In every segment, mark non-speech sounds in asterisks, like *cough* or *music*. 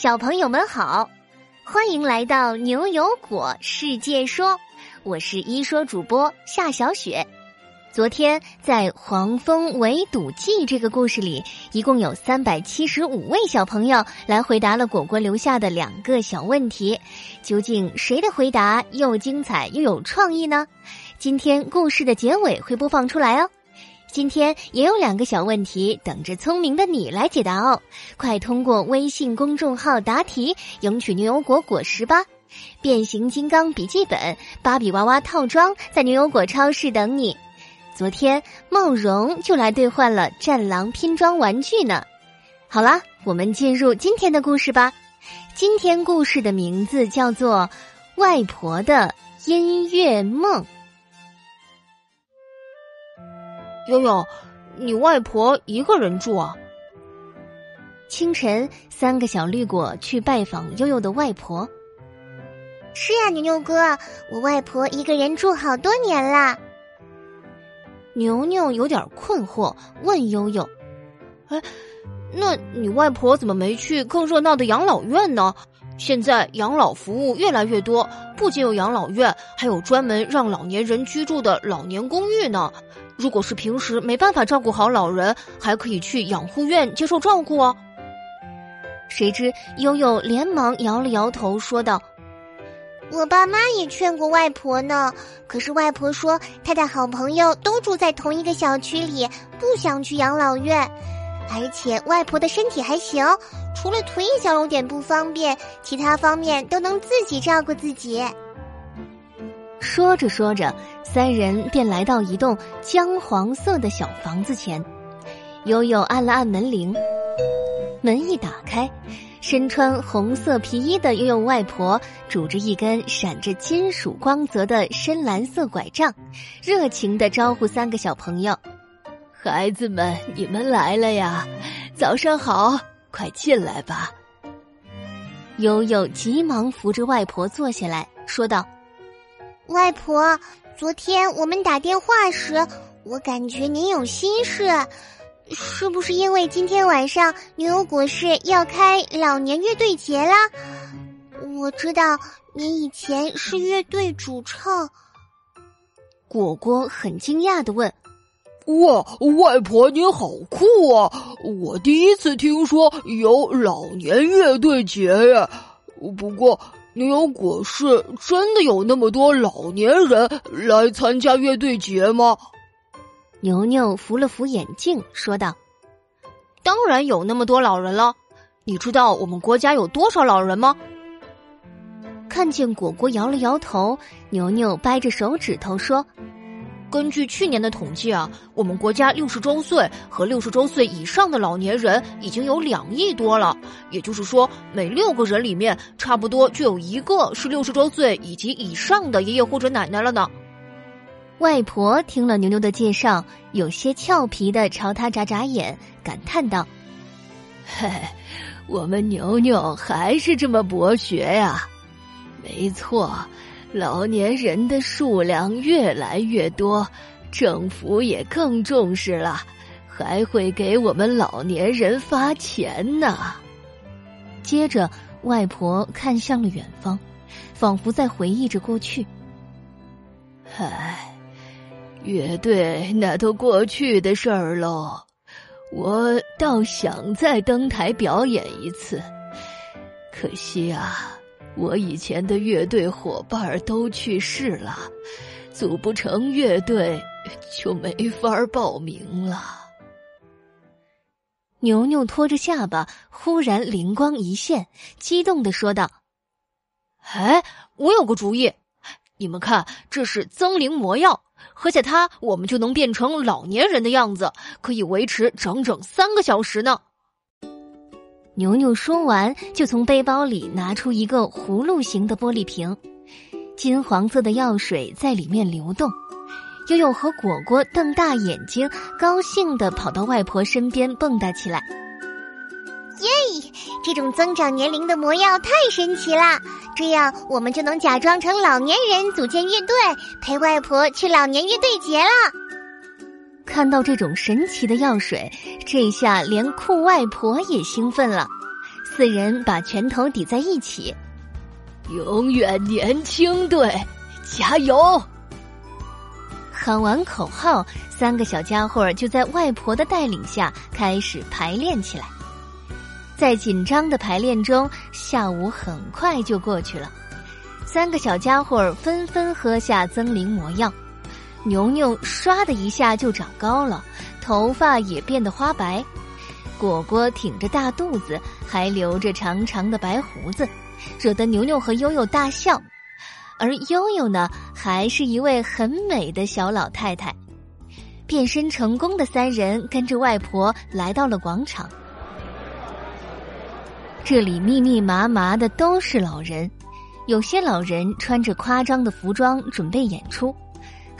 小朋友们好，欢迎来到牛油果世界说，我是一说主播夏小雪。昨天在《黄蜂围堵记》这个故事里，一共有三百七十五位小朋友来回答了果果留下的两个小问题，究竟谁的回答又精彩又有创意呢？今天故事的结尾会播放出来哦。今天也有两个小问题等着聪明的你来解答哦！快通过微信公众号答题，赢取牛油果果实吧！变形金刚笔记本、芭比娃娃套装在牛油果超市等你。昨天茂荣就来兑换了战狼拼装玩具呢。好啦，我们进入今天的故事吧。今天故事的名字叫做《外婆的音乐梦》。悠悠，你外婆一个人住啊？清晨，三个小绿果去拜访悠悠的外婆。是呀，牛牛哥，我外婆一个人住好多年啦。牛牛有点困惑，问悠悠：“哎，那你外婆怎么没去更热闹的养老院呢？现在养老服务越来越多，不仅有养老院，还有专门让老年人居住的老年公寓呢。”如果是平时没办法照顾好老人，还可以去养护院接受照顾哦。谁知悠悠连忙摇了摇头，说道：“我爸妈也劝过外婆呢，可是外婆说她的好朋友都住在同一个小区里，不想去养老院。而且外婆的身体还行，除了腿脚有点不方便，其他方面都能自己照顾自己。”说着说着，三人便来到一栋姜黄色的小房子前。悠悠按了按门铃，门一打开，身穿红色皮衣的悠悠外婆拄着一根闪着金属光泽的深蓝色拐杖，热情的招呼三个小朋友：“孩子们，你们来了呀！早上好，快进来吧。”悠悠急忙扶着外婆坐下来说道。外婆，昨天我们打电话时，我感觉您有心事，是不是因为今天晚上牛油果市要开老年乐队节啦？我知道您以前是乐队主唱。果果很惊讶的问：“哇，外婆您好酷啊！我第一次听说有老年乐队节呀，不过。”牛油果是真的有那么多老年人来参加乐队节吗？牛牛扶了扶眼镜，说道：“当然有那么多老人了。你知道我们国家有多少老人吗？”看见果果摇了摇头，牛牛掰着手指头说。根据去年的统计啊，我们国家六十周岁和六十周岁以上的老年人已经有两亿多了。也就是说，每六个人里面，差不多就有一个是六十周岁以及以上的爷爷或者奶奶了呢。外婆听了牛牛的介绍，有些俏皮的朝他眨眨眼，感叹道：“嘿，*laughs* 我们牛牛还是这么博学呀。没错。”老年人的数量越来越多，政府也更重视了，还会给我们老年人发钱呢。接着，外婆看向了远方，仿佛在回忆着过去。唉，乐队那都过去的事儿喽。我倒想再登台表演一次，可惜啊。我以前的乐队伙伴都去世了，组不成乐队，就没法报名了。牛牛拖着下巴，忽然灵光一现，激动的说道：“哎，我有个主意！你们看，这是增龄魔药，喝下它，我们就能变成老年人的样子，可以维持整整三个小时呢。”牛牛说完，就从背包里拿出一个葫芦形的玻璃瓶，金黄色的药水在里面流动。悠悠和果果瞪大眼睛，高兴的跑到外婆身边蹦跶起来。耶！这种增长年龄的魔药太神奇了！这样我们就能假装成老年人，组建乐队，陪外婆去老年乐队节了。看到这种神奇的药水，这下连酷外婆也兴奋了。四人把拳头抵在一起，永远年轻队，加油！喊完口号，三个小家伙就在外婆的带领下开始排练起来。在紧张的排练中，下午很快就过去了。三个小家伙纷纷喝下增龄魔药，牛牛唰的一下就长高了，头发也变得花白。果果挺着大肚子，还留着长长的白胡子，惹得牛牛和悠悠大笑。而悠悠呢，还是一位很美的小老太太。变身成功的三人跟着外婆来到了广场，这里密密麻麻的都是老人，有些老人穿着夸张的服装准备演出。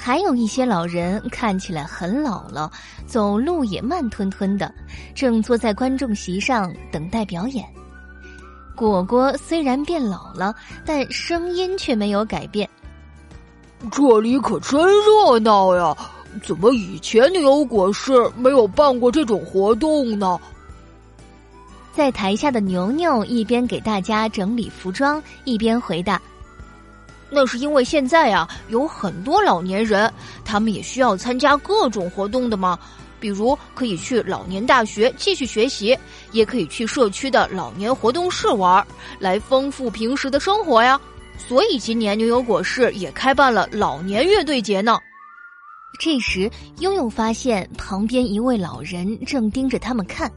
还有一些老人看起来很老了，走路也慢吞吞的，正坐在观众席上等待表演。果果虽然变老了，但声音却没有改变。这里可真热闹呀！怎么以前牛油果市没有办过这种活动呢？在台下的牛牛一边给大家整理服装，一边回答。那是因为现在啊，有很多老年人，他们也需要参加各种活动的嘛。比如可以去老年大学继续学习，也可以去社区的老年活动室玩，来丰富平时的生活呀。所以今年牛油果市也开办了老年乐队节呢。这时，悠悠发现旁边一位老人正盯着他们看。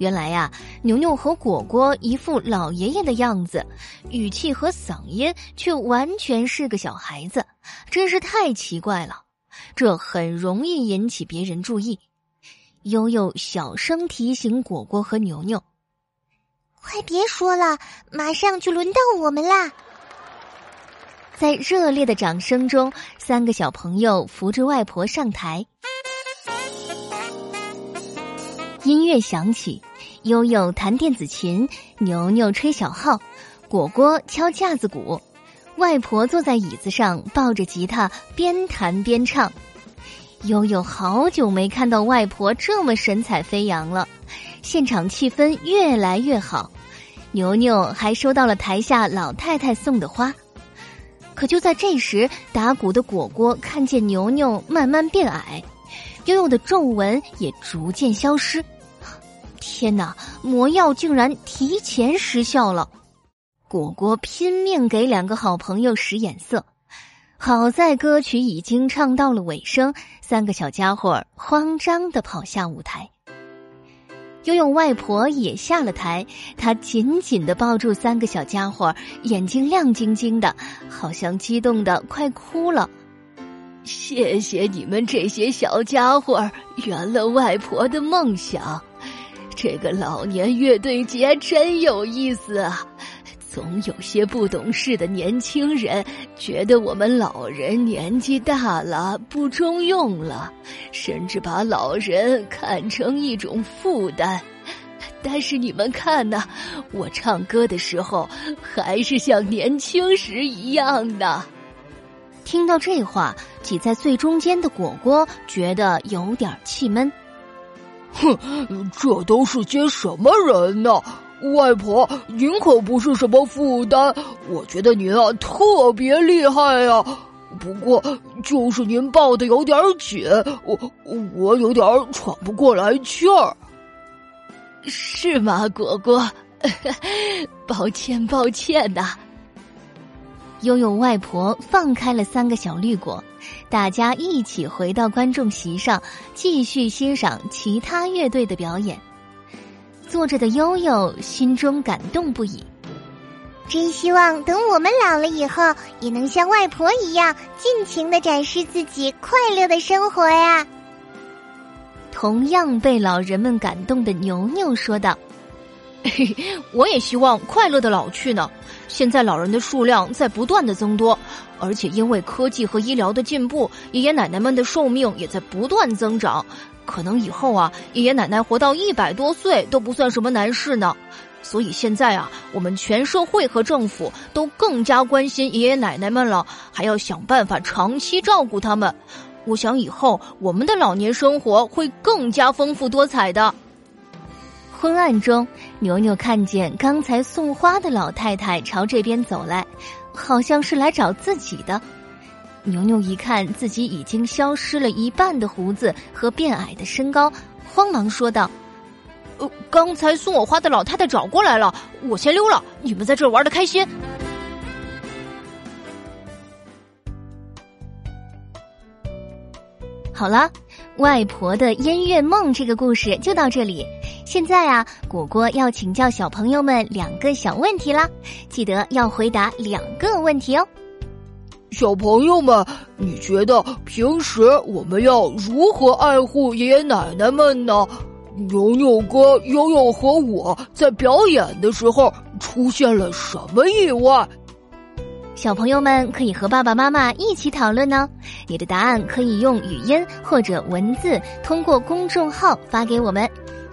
原来呀，牛牛和果果一副老爷爷的样子，语气和嗓音却完全是个小孩子，真是太奇怪了。这很容易引起别人注意。悠悠小声提醒果果和牛牛：“快别说了，马上就轮到我们啦！”在热烈的掌声中，三个小朋友扶着外婆上台，音乐响起。悠悠弹电子琴，牛牛吹小号，果果敲架子鼓，外婆坐在椅子上抱着吉他边弹边唱。悠悠好久没看到外婆这么神采飞扬了，现场气氛越来越好。牛牛还收到了台下老太太送的花。可就在这时，打鼓的果果看见牛牛慢慢变矮，悠悠的皱纹也逐渐消失。天哪！魔药竟然提前失效了，果果拼命给两个好朋友使眼色。好在歌曲已经唱到了尾声，三个小家伙慌张的跑下舞台。悠悠外婆也下了台，她紧紧的抱住三个小家伙，眼睛亮晶晶的，好像激动的快哭了。谢谢你们这些小家伙，圆了外婆的梦想。这个老年乐队节真有意思啊！总有些不懂事的年轻人觉得我们老人年纪大了不中用了，甚至把老人看成一种负担。但是你们看呐，我唱歌的时候还是像年轻时一样的。听到这话，挤在最中间的果果觉得有点气闷。哼，这都是些什么人呢？外婆，您可不是什么负担。我觉得您啊特别厉害呀。不过就是您抱的有点紧，我我有点喘不过来气儿。是吗，果果？*laughs* 抱歉，抱歉呐。悠悠外婆放开了三个小绿果。大家一起回到观众席上，继续欣赏其他乐队的表演。坐着的悠悠心中感动不已，真希望等我们老了以后，也能像外婆一样尽情的展示自己快乐的生活呀。同样被老人们感动的牛牛说道：“ *laughs* 我也希望快乐的老去呢。现在老人的数量在不断的增多。”而且因为科技和医疗的进步，爷爷奶奶们的寿命也在不断增长。可能以后啊，爷爷奶奶活到一百多岁都不算什么难事呢。所以现在啊，我们全社会和政府都更加关心爷爷奶奶们了，还要想办法长期照顾他们。我想以后我们的老年生活会更加丰富多彩的。昏暗中，牛牛看见刚才送花的老太太朝这边走来，好像是来找自己的。牛牛一看自己已经消失了一半的胡子和变矮的身高，慌忙说道：“呃，刚才送我花的老太太找过来了，我先溜了。你们在这玩的开心。”好了，外婆的烟月梦这个故事就到这里。现在啊，果果要请教小朋友们两个小问题啦，记得要回答两个问题哦。小朋友们，你觉得平时我们要如何爱护爷爷奶奶们呢？牛牛哥、悠悠和我在表演的时候出现了什么意外？小朋友们可以和爸爸妈妈一起讨论呢。你的答案可以用语音或者文字通过公众号发给我们。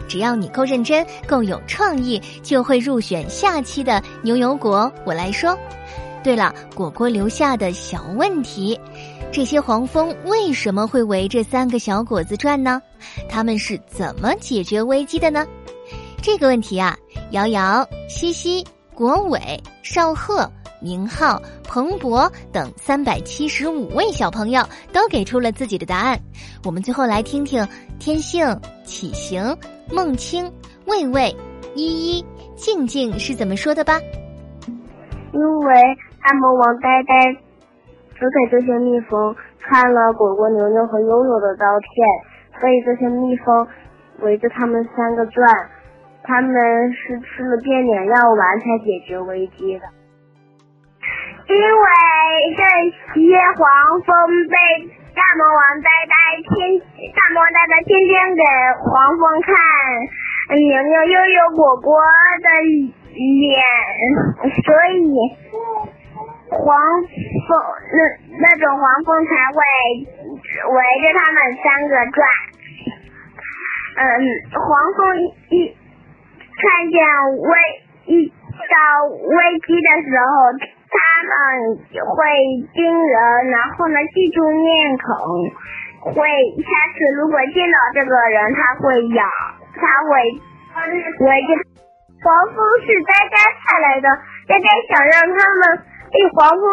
只要你够认真、够有创意，就会入选下期的牛油果。我来说。对了，果果留下的小问题：这些黄蜂为什么会围着三个小果子转呢？他们是怎么解决危机的呢？这个问题啊，瑶瑶、西西、国伟、少贺。明浩、彭博等三百七十五位小朋友都给出了自己的答案。我们最后来听听天性、启行、孟青、魏魏、依依、静静是怎么说的吧。因为大魔王呆呆只给这些蜜蜂看了果果、牛牛和悠悠的照片，所以这些蜜蜂围着他们三个转。他们是吃了变脸药丸才解决危机的。因为这些黄蜂被大魔王呆呆天，大魔呆呆天天给黄蜂看牛牛悠悠果果的脸，所以黄蜂那那种黄蜂才会围着他们三个转。嗯，黄蜂一看见危遇到危机的时候。他们会盯人，然后呢记住面孔，会下次如果见到这个人，他会咬，他会围着。黄蜂是呆呆派来的，呆呆想让他们被黄蜂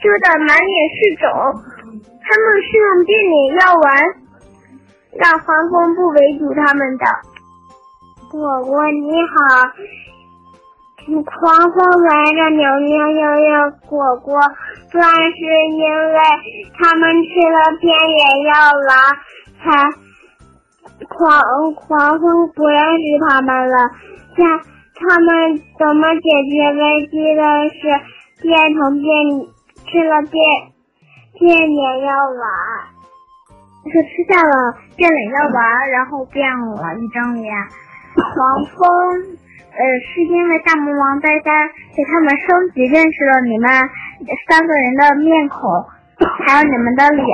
蛰的满脸是肿，他们是用变脸药丸让黄蜂不围堵他们的。果果你好。黄蜂围着牛牛、悠悠、果果转，是因为他们吃了变脸药丸，才黄黄蜂不认识他们了。现他们怎么解决危机的？是变成变吃了变变脸药丸，是吃下了变脸药丸，然后变了一张脸。黄蜂。呃，是因为大魔王呆呆给他们升级认识了你们三个人的面孔，还有你们的脸，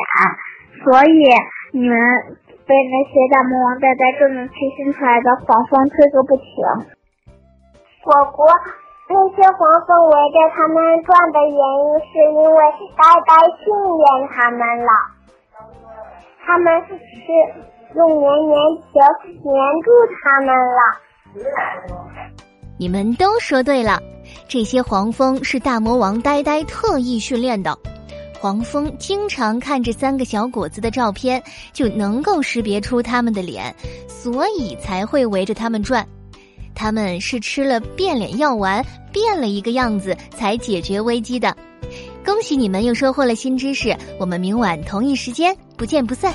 所以你们被那些大魔王呆呆各种推新出来的黄蜂吹个不停。果果，那些黄蜂围着他们转的原因是因为呆呆训练他们了，他们是用黏黏球黏住他们了。你们都说对了，这些黄蜂是大魔王呆呆特意训练的。黄蜂经常看着三个小果子的照片，就能够识别出他们的脸，所以才会围着他们转。他们是吃了变脸药丸，变了一个样子才解决危机的。恭喜你们又收获了新知识，我们明晚同一时间不见不散。